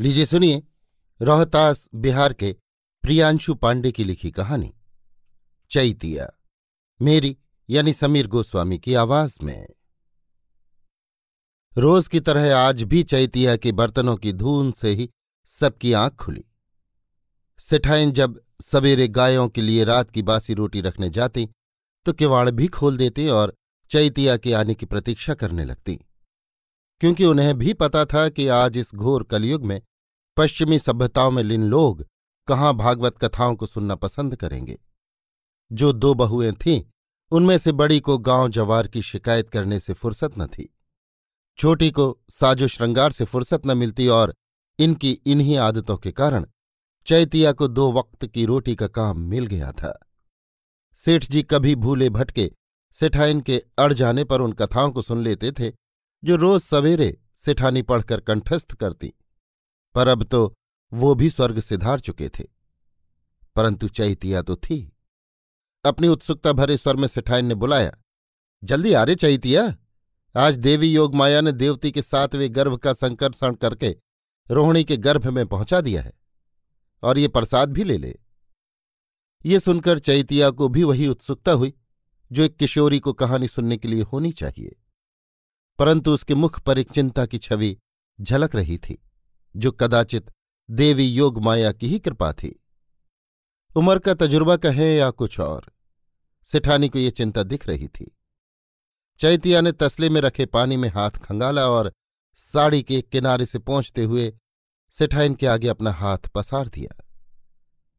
लीजिए सुनिए रोहतास बिहार के प्रियांशु पांडे की लिखी कहानी, चैतिया, मेरी यानी समीर गोस्वामी की आवाज़ में। रोज की तरह आज भी चैतिया के बर्तनों की धून से ही सबकी आँख खुली। सेठाइन जब सवेरे गायों के लिए रात की बासी रोटी रखने जाती तो किवाड़ भी खोल देती और चैतिया के आने की प्रतीक्षा करने लगती। क्योंकि उन्हें भी पता था कि आज इस घोर कलयुग में पश्चिमी सभ्यताओं में लिन लोग कहाँ भागवत कथाओं को सुनना पसंद करेंगे। जो दो बहुएँ थीं, उनमें से बड़ी को गाँव जवार की शिकायत करने से फुर्सत न थी। छोटी को साजो श्रृंगार से फुर्सत न मिलती और इनकी इन्हीं आदतों के कारण चैतिया को दो वक्त की रोटी का काम मिल गया था। सेठ जी कभी भूले भटके सेठाइन के अड़ जाने पर उन कथाओं को सुन लेते थे, जो रोज सवेरे सेठानी पढ़कर कंठस्थ करती। पर अब तो वो भी स्वर्ग सिधार चुके थे। परंतु चैतिया तो थी। अपनी उत्सुकता भरे स्वर में सिठाइन ने बुलाया, जल्दी आ रे चैतिया। आज देवी योग माया ने देवती के सातवें गर्भ का संकर्षण करके रोहिणी के गर्भ में पहुँचा दिया है, और ये प्रसाद भी ले ले। ये सुनकर चैतिया को भी वही उत्सुकता हुई, जो एक किशोरी को कहानी सुनने के लिए होनी चाहिए। परंतु उसके मुख पर एक चिंता की छवि झलक रही थी। जो कदाचित देवी योग माया की ही कृपा थी। उम्र का तजुर्बा कहे या कुछ और? सिठानी को ये चिंता दिख रही थी। चैतिया ने तसले में रखे पानी में हाथ खंगाला और साड़ी के किनारे से पहुँचते हुए सिठाइन के आगे अपना हाथ पसार दिया।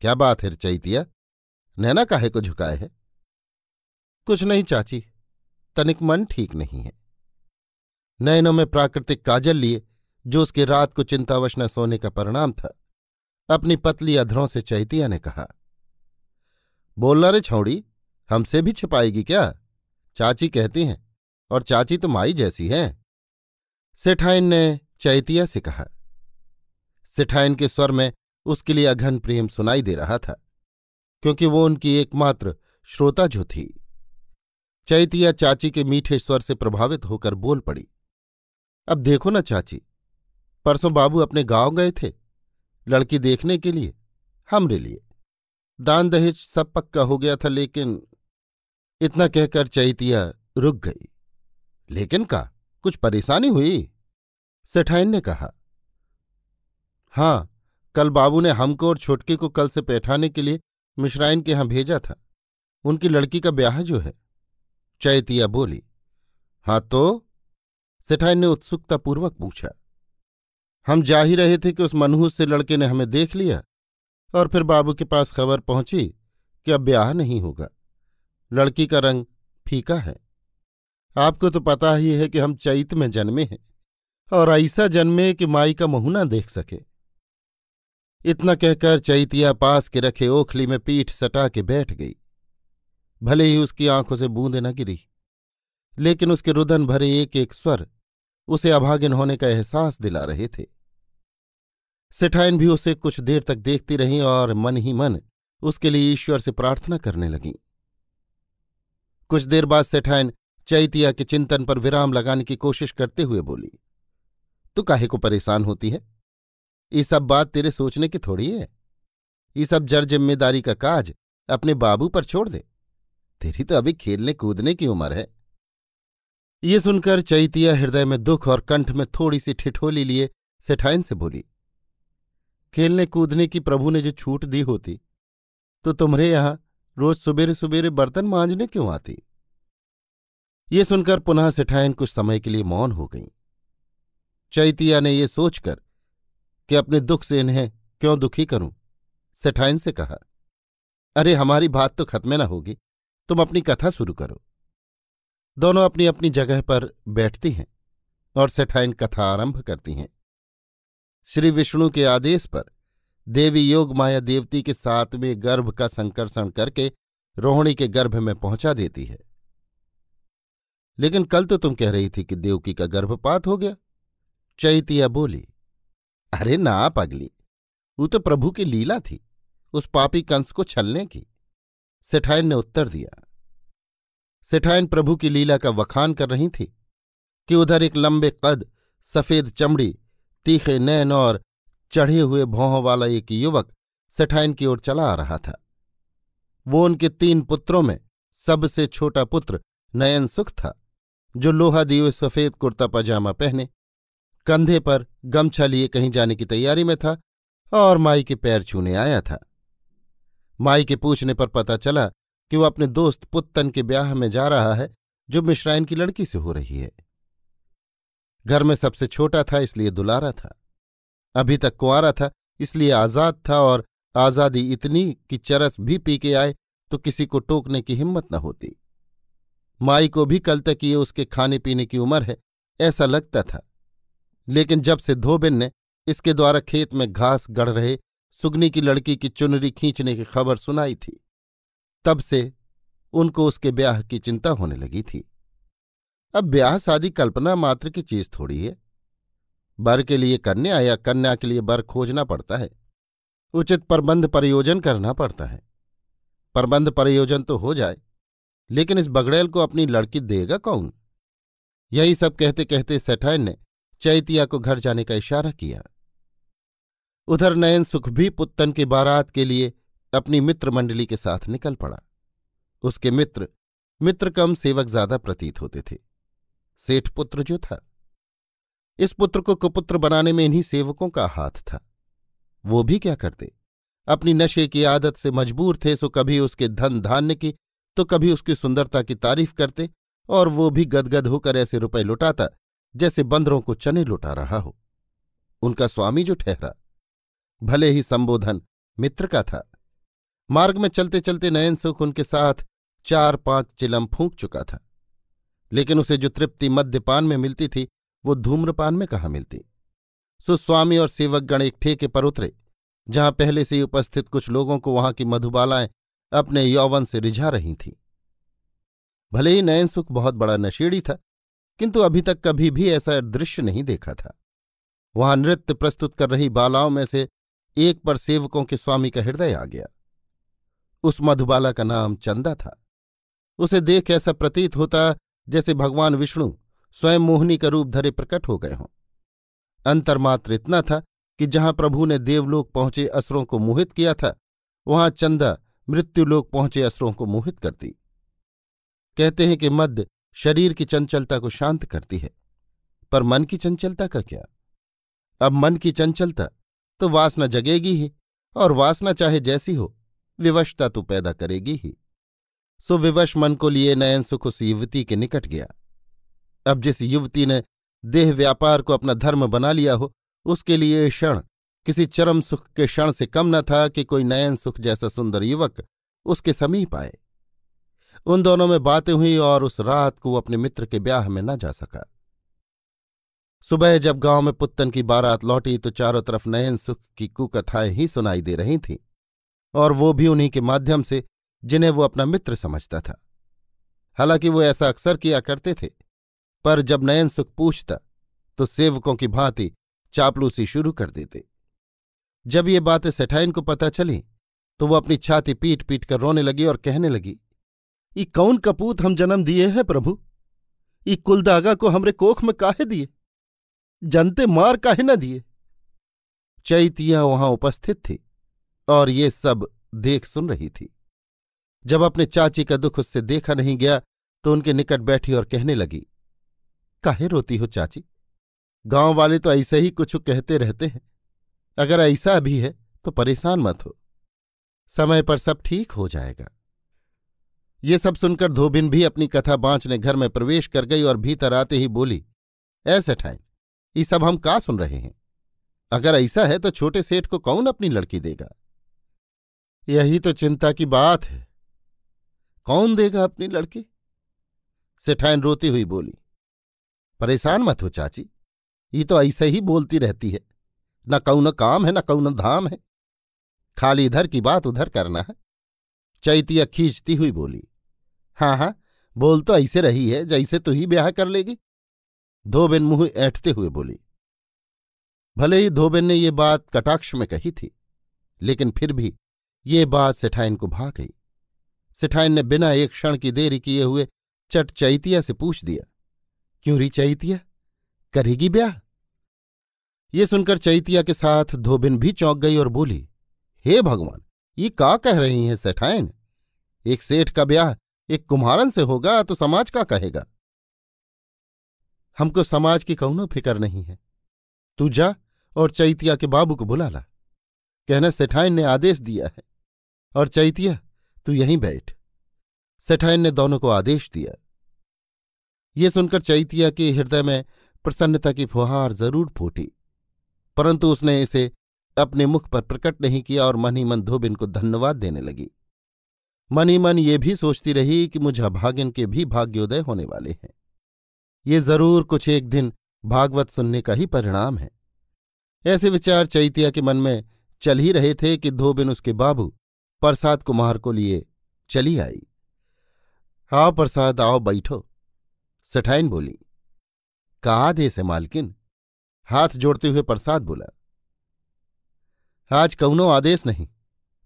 क्या बात है चैतिया? नैना काहे को झुकाए है? कुछ नहीं चाची, तनिक मन ठीक नहीं है। नैनों में प्राकृतिक काजल लिए जो उसके रात को चिंतावश न सोने का परिणाम था। अपनी पतली अधरों से चैतिया ने कहा, बोलना रे छौड़ी, हमसे भी छिपाएगी क्या? चाची कहती हैं, और चाची तो माई जैसी हैं। सेठाइन ने चैतिया से कहा, सेठाइन के स्वर में उसके लिए अघन प्रेम सुनाई दे रहा था, क्योंकि वो उनकी एकमात्र श्रोता जो थी। चैतिया चाची के मीठे स्वर से प्रभावित होकर बोल पड़ी, अब देखो ना चाची परसों बाबू अपने गाँव गए थे, लड़की देखने के लिए, हमरे लिए। दान दहेज सब पक्का हो गया था, लेकिन इतना कहकर चैतिया रुक गई। लेकिन का? कुछ परेशानी हुई? सेठाइन ने कहा, हाँ, कल बाबू ने हमको और छोटके को कल से बैठाने के लिए मिश्राइन के यहाँ भेजा था। उनकी लड़की का ब्याह जो है, चैतिया बोली, हाँ तो? सेठाइन ने उत्सुकतापूर्वक पूछा हम जा ही रहे थे कि उस मनहूस से लड़के ने हमें देख लिया और फिर बाबू के पास खबर पहुँची कि अब ब्याह नहीं होगा। लड़की का रंग फीका है। आपको तो पता ही है कि हम चैत में जन्मे हैं और ऐसा जन्मे कि माई का मुँह ना देख सके। इतना कहकर चैतिया पास के रखे ओखली में पीठ सटा के बैठ गई। भले ही उसकी आँखों से बूंदे न गिरी, लेकिन उसके रुदन भरे एक एक स्वर उसे अभागिन होने का एहसास दिला रहे थे। सेठाइन भी उसे कुछ देर तक देखती रही और मन ही मन उसके लिए ईश्वर से प्रार्थना करने लगी। कुछ देर बाद सेठाइन चैतिया के चिंतन पर विराम लगाने की कोशिश करते हुए बोली, तू काहे को परेशान होती है? ये सब बात तेरे सोचने की थोड़ी है। ये सब जड़ ज़िम्मेदारी का काज अपने बाबू पर छोड़ दे। तेरी तो अभी खेलने कूदने की उम्र है। ये सुनकर चैतिया हृदय में दुख और कंठ में थोड़ी सी ठिठोली लिए सेठाइन से बोली, खेलने कूदने की प्रभु ने जो छूट दी होती तो तुम्हारे यहाँ रोज सुबेरे सुबेरे बर्तन मांजने क्यों आती? ये सुनकर पुनः सेठाइन कुछ समय के लिए मौन हो गई। चैतिया ने ये सोचकर कि अपने दुख से इन्हें क्यों दुखी करूँ सेठाइन से कहा, अरे, हमारी बात तो खत्म ना होगी, तुम अपनी कथा शुरू करो। दोनों अपनी अपनी जगह पर बैठती हैं और सेठाइन कथा आरंभ करती हैं। श्री विष्णु के आदेश पर देवी योग माया देवती के सातवें गर्भ का संकर्षण करके रोहिणी के गर्भ में पहुँचा देती है। लेकिन कल तो तुम कह रही थी कि देवकी का गर्भपात हो गया। चैतिया बोली, अरे ना पगली, वो तो प्रभु की लीला थी, उस पापी कंस को छलने की। सेठाइन ने उत्तर दिया सेठाइन प्रभु की लीला का वखान कर रही थी कि उधर एक लंबे कद, सफ़ेद चमड़ी, तीखे नैन और चढ़े हुए भौहों वाला एक युवक सेठाइन की ओर चला आ रहा था। वो उनके तीन पुत्रों में सबसे छोटा पुत्र नयन सुख था, जो लोहा दिए सफ़ेद कुर्ता पजामा पहने, कंधे पर गमछा लिए कहीं जाने की तैयारी में था और माई के पैर छूने आया था। माई के पूछने पर पता चला कि वो अपने दोस्त पुत्तन के ब्याह में जा रहा है, जो मिश्राइन की लड़की से हो रही है। घर में सबसे छोटा था, इसलिए दुलारा था। अभी तक कुआरा था, इसलिए आज़ाद था और आज़ादी इतनी कि चरस भी पी के आए तो किसी को टोकने की हिम्मत न होती। माई को भी कल तक ये उसके खाने पीने की उम्र है, ऐसा लगता था। लेकिन जब से धोबिन ने इसके द्वारा खेत में घास गढ़ रहे, सुगनी की लड़की की चुनरी खींचने की खबर सुनाई थी तब से उनको उसके ब्याह की चिंता होने लगी थी। अब ब्याह शादी कल्पना मात्र की चीज़ थोड़ी है। बर के लिए कन्या या कन्या के लिए बर खोजना पड़ता है। उचित प्रबंध परियोजन करना पड़ता है। प्रबंध परियोजन तो हो जाए, लेकिन इस बगड़ैल को अपनी लड़की देगा कौन? यही सब कहते कहते सेठाइन ने चैतिया को घर जाने का इशारा किया। उधर नयन सुख भी पुत्तन के बारात के लिए अपनी मित्र मंडली के साथ निकल पड़ा। उसके मित्र मित्र कम सेवक ज़्यादा प्रतीत होते थे। सेठ पुत्र जो था। इस पुत्र को कुपुत्र बनाने में इन्हीं सेवकों का हाथ था। वो भी क्या करते? अपनी नशे की आदत से मजबूर थे सो कभी उसके धन धान्य की तो कभी उसकी सुंदरता की तारीफ़ करते और वो भी गदगद होकर ऐसे रुपए लुटाता, जैसे बंदरों को चने लुटा रहा हो। उनका स्वामी जो ठहरा। भले ही संबोधन मित्र का था मार्ग में चलते चलते नयन सुख उनके साथ चार पाँच चिलम फूंक चुका था। लेकिन उसे जो तृप्ति मद्यपान में मिलती थी, वो धूम्रपान में कहाँ मिलती? सुस्वामी और सेवकगण एक ठेके पर उतरे, जहाँ पहले से ही उपस्थित कुछ लोगों को वहाँ की मधुबालाएँ अपने यौवन से रिझा रही थीं। भले ही नयन सुख बहुत बड़ा नशेड़ी था, किंतु अभी तक कभी भी ऐसा दृश्य नहीं देखा था। वहाँ नृत्य प्रस्तुत कर रही बालाओं में से एक पर सेवकों के स्वामी का हृदय आ गया। उस मधुबाला का नाम चंदा था। उसे देख ऐसा प्रतीत होता जैसे भगवान विष्णु स्वयं मोहनी का रूप धरे प्रकट हो गए हों। अंतर्मात्र इतना था कि जहाँ प्रभु ने देवलोक पहुँचे असुरों को मोहित किया था, वहाँ चंदा मृत्युलोक पहुँचे असुरों को मोहित करती। कहते हैं कि मद्य शरीर की चंचलता को शांत करती है, पर मन की चंचलता का क्या? अब मन की चंचलता तो वासना जगेगी ही, और वासना चाहे जैसी हो विवशता तो पैदा करेगी ही। सो विवश मन को लिए नयन, सुख उस युवती के निकट गया। अब जिस युवती ने देह व्यापार को अपना धर्म बना लिया हो, उसके लिए क्षण किसी चरम सुख के क्षण से कम न था कि कोई नयन सुख जैसा सुंदर युवक उसके समीप आए। उन दोनों में बातें हुई और उस रात को वो अपने मित्र के ब्याह में न जा सका। सुबह जब गाँव में पुत्तन की बारात लौटी तो चारों तरफ़ नयन सुख की कुकथाएँ ही सुनाई दे रही थीं। और वो भी उन्हीं के माध्यम से, जिन्हें वो अपना मित्र समझता था। हालाँकि वो ऐसा अक्सर किया करते थे, पर जब नयन सुख पूछता तो सेवकों की भांति चापलूसी शुरू कर देते। जब ये बातें सेठाइन को पता चली तो वो अपनी छाती पीट पीट कर रोने लगी और कहने लगी, ई कौन कपूत हम जन्म दिए हैं प्रभु? ई कुलदागा को हमरे कोख में काहे दिए? जनते मार काहे न दिए? चैतिया वहाँ उपस्थित थी। और ये सब देख सुन रही थी। जब अपने चाची का दुख उससे देखा नहीं गया तो उनके निकट बैठी और कहने लगी, काहे रोती हो चाची? गाँव वाले तो ऐसे ही कुछ कहते रहते हैं। अगर ऐसा भी है तो परेशान मत हो। समय पर सब ठीक हो जाएगा। ये सब सुनकर धोबिन भी अपनी कथा बांचने घर में प्रवेश कर गई और भीतर आते ही बोली ऐसे ठाइन ये सब हम का सुन रहे हैं? अगर ऐसा है तो छोटे सेठ को कौन अपनी लड़की देगा? यही तो चिंता की बात है। कौन देगा अपनी लड़की? सेठाइन रोती हुई बोली, परेशान मत हो चाची, ये तो ऐसे ही बोलती रहती है, न कौन काम है, न कौन धाम है। खाली इधर की बात उधर करना है। चैतिया खींचती हुई बोली हाँ हाँ बोल तो ऐसे रही है, जैसे तू ही ब्याह कर लेगी। धोबेन मुँह ऐठते हुए बोली, भले ही धोबेन ने ये बात कटाक्ष में कही थी, लेकिन फिर भी ये बात सेठाइन को भा गई। सेठाइन ने बिना एक क्षण की देरी किए हुए चट चैतिया से पूछ दिया, क्यों री चैतिया? करेगी ब्याह? ये सुनकर चैतिया के साथ धोबिन भी चौंक गई और बोली, हे भगवान, ये का कह रही हैं सेठाइन? एक सेठ का ब्याह एक कुम्हारन से होगा तो समाज का कहेगा? हमको समाज की कौनो फ़िक्र नहीं है। तू जा और चैतिया के बाबू को बुला ला। कहना सेठाइन ने आदेश दिया है। और चैतिया, तू यहीं बैठ। सेठाइन ने दोनों को आदेश दिया। ये सुनकर चैतिया के हृदय में प्रसन्नता की फुहार ज़रूर फूटी, परंतु उसने इसे अपने मुख पर प्रकट नहीं किया और मन ही मन धोबिन को धन्यवाद देने लगी। मन ही मन ये भी सोचती रही कि मुझे भागिन के भी भाग्योदय होने वाले हैं। ये ज़रूर कुछ एक दिन भागवत सुनने का ही परिणाम है। ऐसे विचार चैतिया के मन में चल ही रहे थे कि धोबिन उसके बाबू प्रसाद कुमार को लिए चली आई। आओ प्रसाद, आओ बैठो। सठाइन बोली, कहा देश है मालकिन? हाथ जोड़ते हुए प्रसाद बोला, आज कौनो आदेश नहीं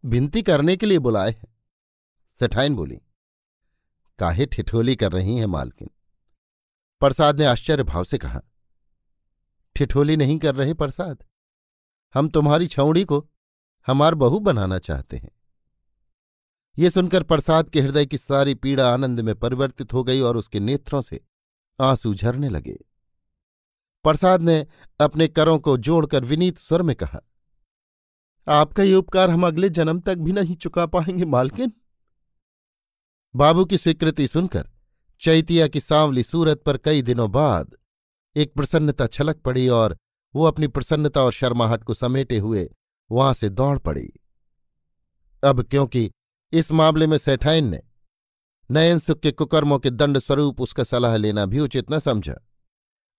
भिनती करने के लिए बुलाए हैं। सेठाइन बोली, काहे ठिठोली कर रही हैं मालकिन? प्रसाद ने आश्चर्य भाव से कहा, ठिठोली नहीं कर रहे प्रसाद? हम तुम्हारी छौड़ी को हमार बहू बनाना चाहते हैं। ये सुनकर प्रसाद के हृदय की सारी पीड़ा आनंद में परिवर्तित हो गई और उसके नेत्रों से आँसू झरने लगे। प्रसाद ने अपने करों को जोड़कर विनीत स्वर में कहा, आपका ये उपकार हम अगले जन्म तक भी नहीं चुका पाएँगे, मालकिन। बाबू की स्वीकृति सुनकर चैतिया की सांवली सूरत पर कई दिनों बाद एक प्रसन्नता छलक पड़ी और वो अपनी प्रसन्नता और शर्माहट को समेटे हुए वहाँ से दौड़ पड़ी। अब क्योंकि इस मामले में सेठाइन ने नयन सुख के कुकर्मों के दंड स्वरूप उसका सलाह लेना भी उचित न समझा।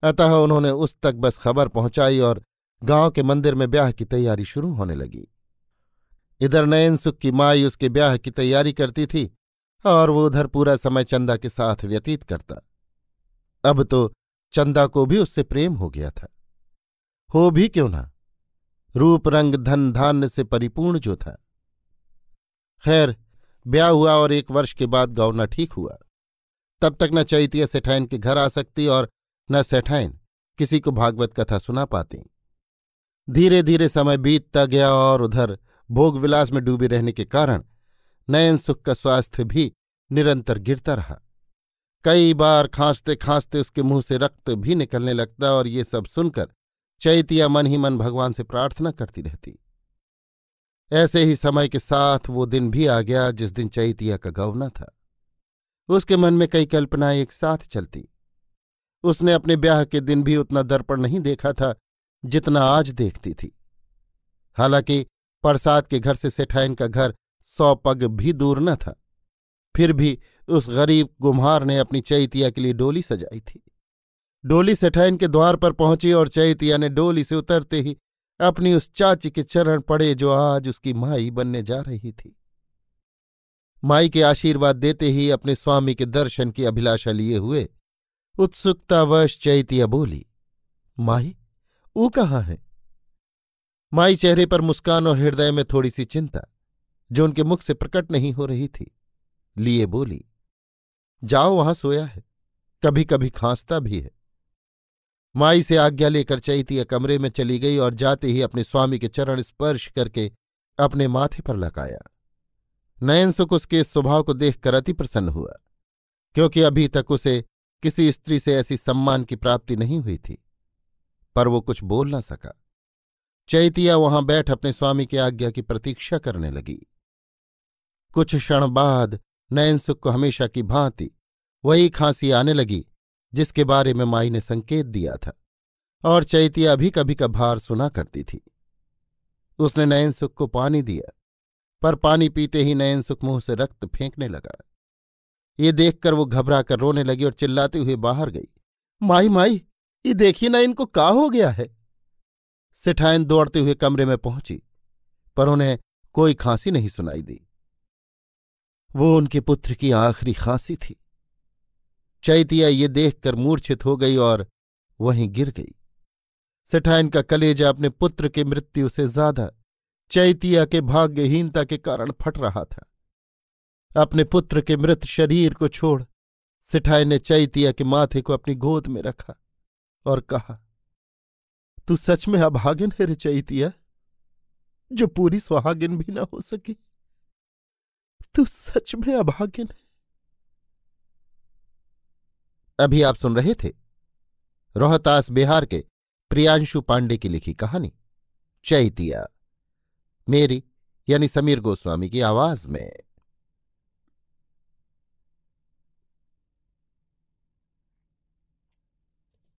अतः उन्होंने उस तक बस खबर पहुंचाई और गाँव के मंदिर में ब्याह की तैयारी शुरू होने लगी। इधर नयन सुख की माई उसके ब्याह की तैयारी करती थी और वो उधर पूरा समय चंदा के साथ व्यतीत करता। अब तो चंदा को भी उससे प्रेम हो गया था। हो भी क्यों ना? रूप, रंग, धन, धान्य से परिपूर्ण जो था। खैर, ब्याह हुआ और एक वर्ष के बाद गौना ठीक हुआ। तब तक न चैतिया सेठाइन के घर आ सकती और न सेठाइन किसी को भागवत कथा सुना पाती। धीरे धीरे समय बीतता गया और उधर भोग विलास में डूबे रहने के कारण नयन सुख का स्वास्थ्य भी निरंतर गिरता रहा। कई बार खांसते खांसते उसके मुँह से रक्त भी निकलने लगता और ये सब सुनकर चैतिया मन ही मन भगवान से प्रार्थना करती रहती। ऐसे ही समय के साथ वो दिन भी आ गया जिस दिन चैतिया का गवना था। उसके मन में कई कल्पनाएँ एक साथ चलती। उसने अपने ब्याह के दिन भी उतना दर्पण नहीं देखा था जितना आज देखती थी। हालाँकि प्रसाद के घर से सेठाइन का घर सौ पग भी दूर न था। फिर भी उस गरीब गुम्हार ने अपनी चैतिया के लिए डोली सजाई थी। डोली सेठाइन के द्वार पर पहुँची और चैतिया ने डोली से उतरते ही अपनी उस चाची के चरण पड़े जो आज उसकी माई बनने जा रही थी। माई के आशीर्वाद देते ही अपने स्वामी के दर्शन की अभिलाषा लिए हुए उत्सुकतावश चैतिया बोली, माई, ऊ कहाँ है? माई चेहरे पर मुस्कान और हृदय में थोड़ी सी चिंता, जो उनके मुख से प्रकट नहीं हो रही थी, लिए बोली, जाओ, वहाँ सोया है। कभी कभी खांसता भी है। माई से आज्ञा लेकर चैतिया कमरे में चली गई और जाते ही अपने स्वामी के चरण स्पर्श करके अपने माथे पर लगाया नयन सुख उसके स्वभाव को देखकर अति प्रसन्न हुआ, क्योंकि अभी तक उसे किसी स्त्री से ऐसी सम्मान की प्राप्ति नहीं हुई थी, पर वो कुछ बोल ना सका। चैतिया वहाँ बैठ अपने स्वामी की आज्ञा की प्रतीक्षा करने लगी। कुछ क्षण बाद नयन सुख को हमेशा की भांति वही खांसी आने लगी जिसके बारे में माई ने संकेत दिया था, और चैतिया भी कभी कभार सुना करती थी। उसने नयन सुख को पानी दिया, पर पानी पीते ही नयन सुख मुँह से रक्त फेंकने लगा। ये देखकर वो घबरा कर रोने लगी और चिल्लाते हुए बाहर गई। माई माई, ये देखिए ना इनको का हो गया है? सिठायन दौड़ते हुए कमरे में पहुँची, पर उन्हें कोई खांसी नहीं सुनाई दी। वो उनके पुत्र की आखिरी खांसी थी। चैतिया ये देखकर मूर्छित हो गई और वहीं गिर गई। सेठाइन का कलेजा अपने पुत्र की मृत्यु से ज़्यादा चैतिया के भाग्यहीनता के कारण फट रहा था। अपने पुत्र के मृत शरीर को छोड़ सिठाई ने चैतिया के माथे को अपनी गोद में रखा और कहा, तू सच में अभागिन है रे चैतिया, जो पूरी सुहागिन भी ना हो सकी? तू सच में अभागिन है। अभी आप सुन रहे थे रोहतास बिहार के प्रियांशु पांडे की लिखी कहानी, चैतिया। मेरी यानी समीर गोस्वामी की आवाज़ में।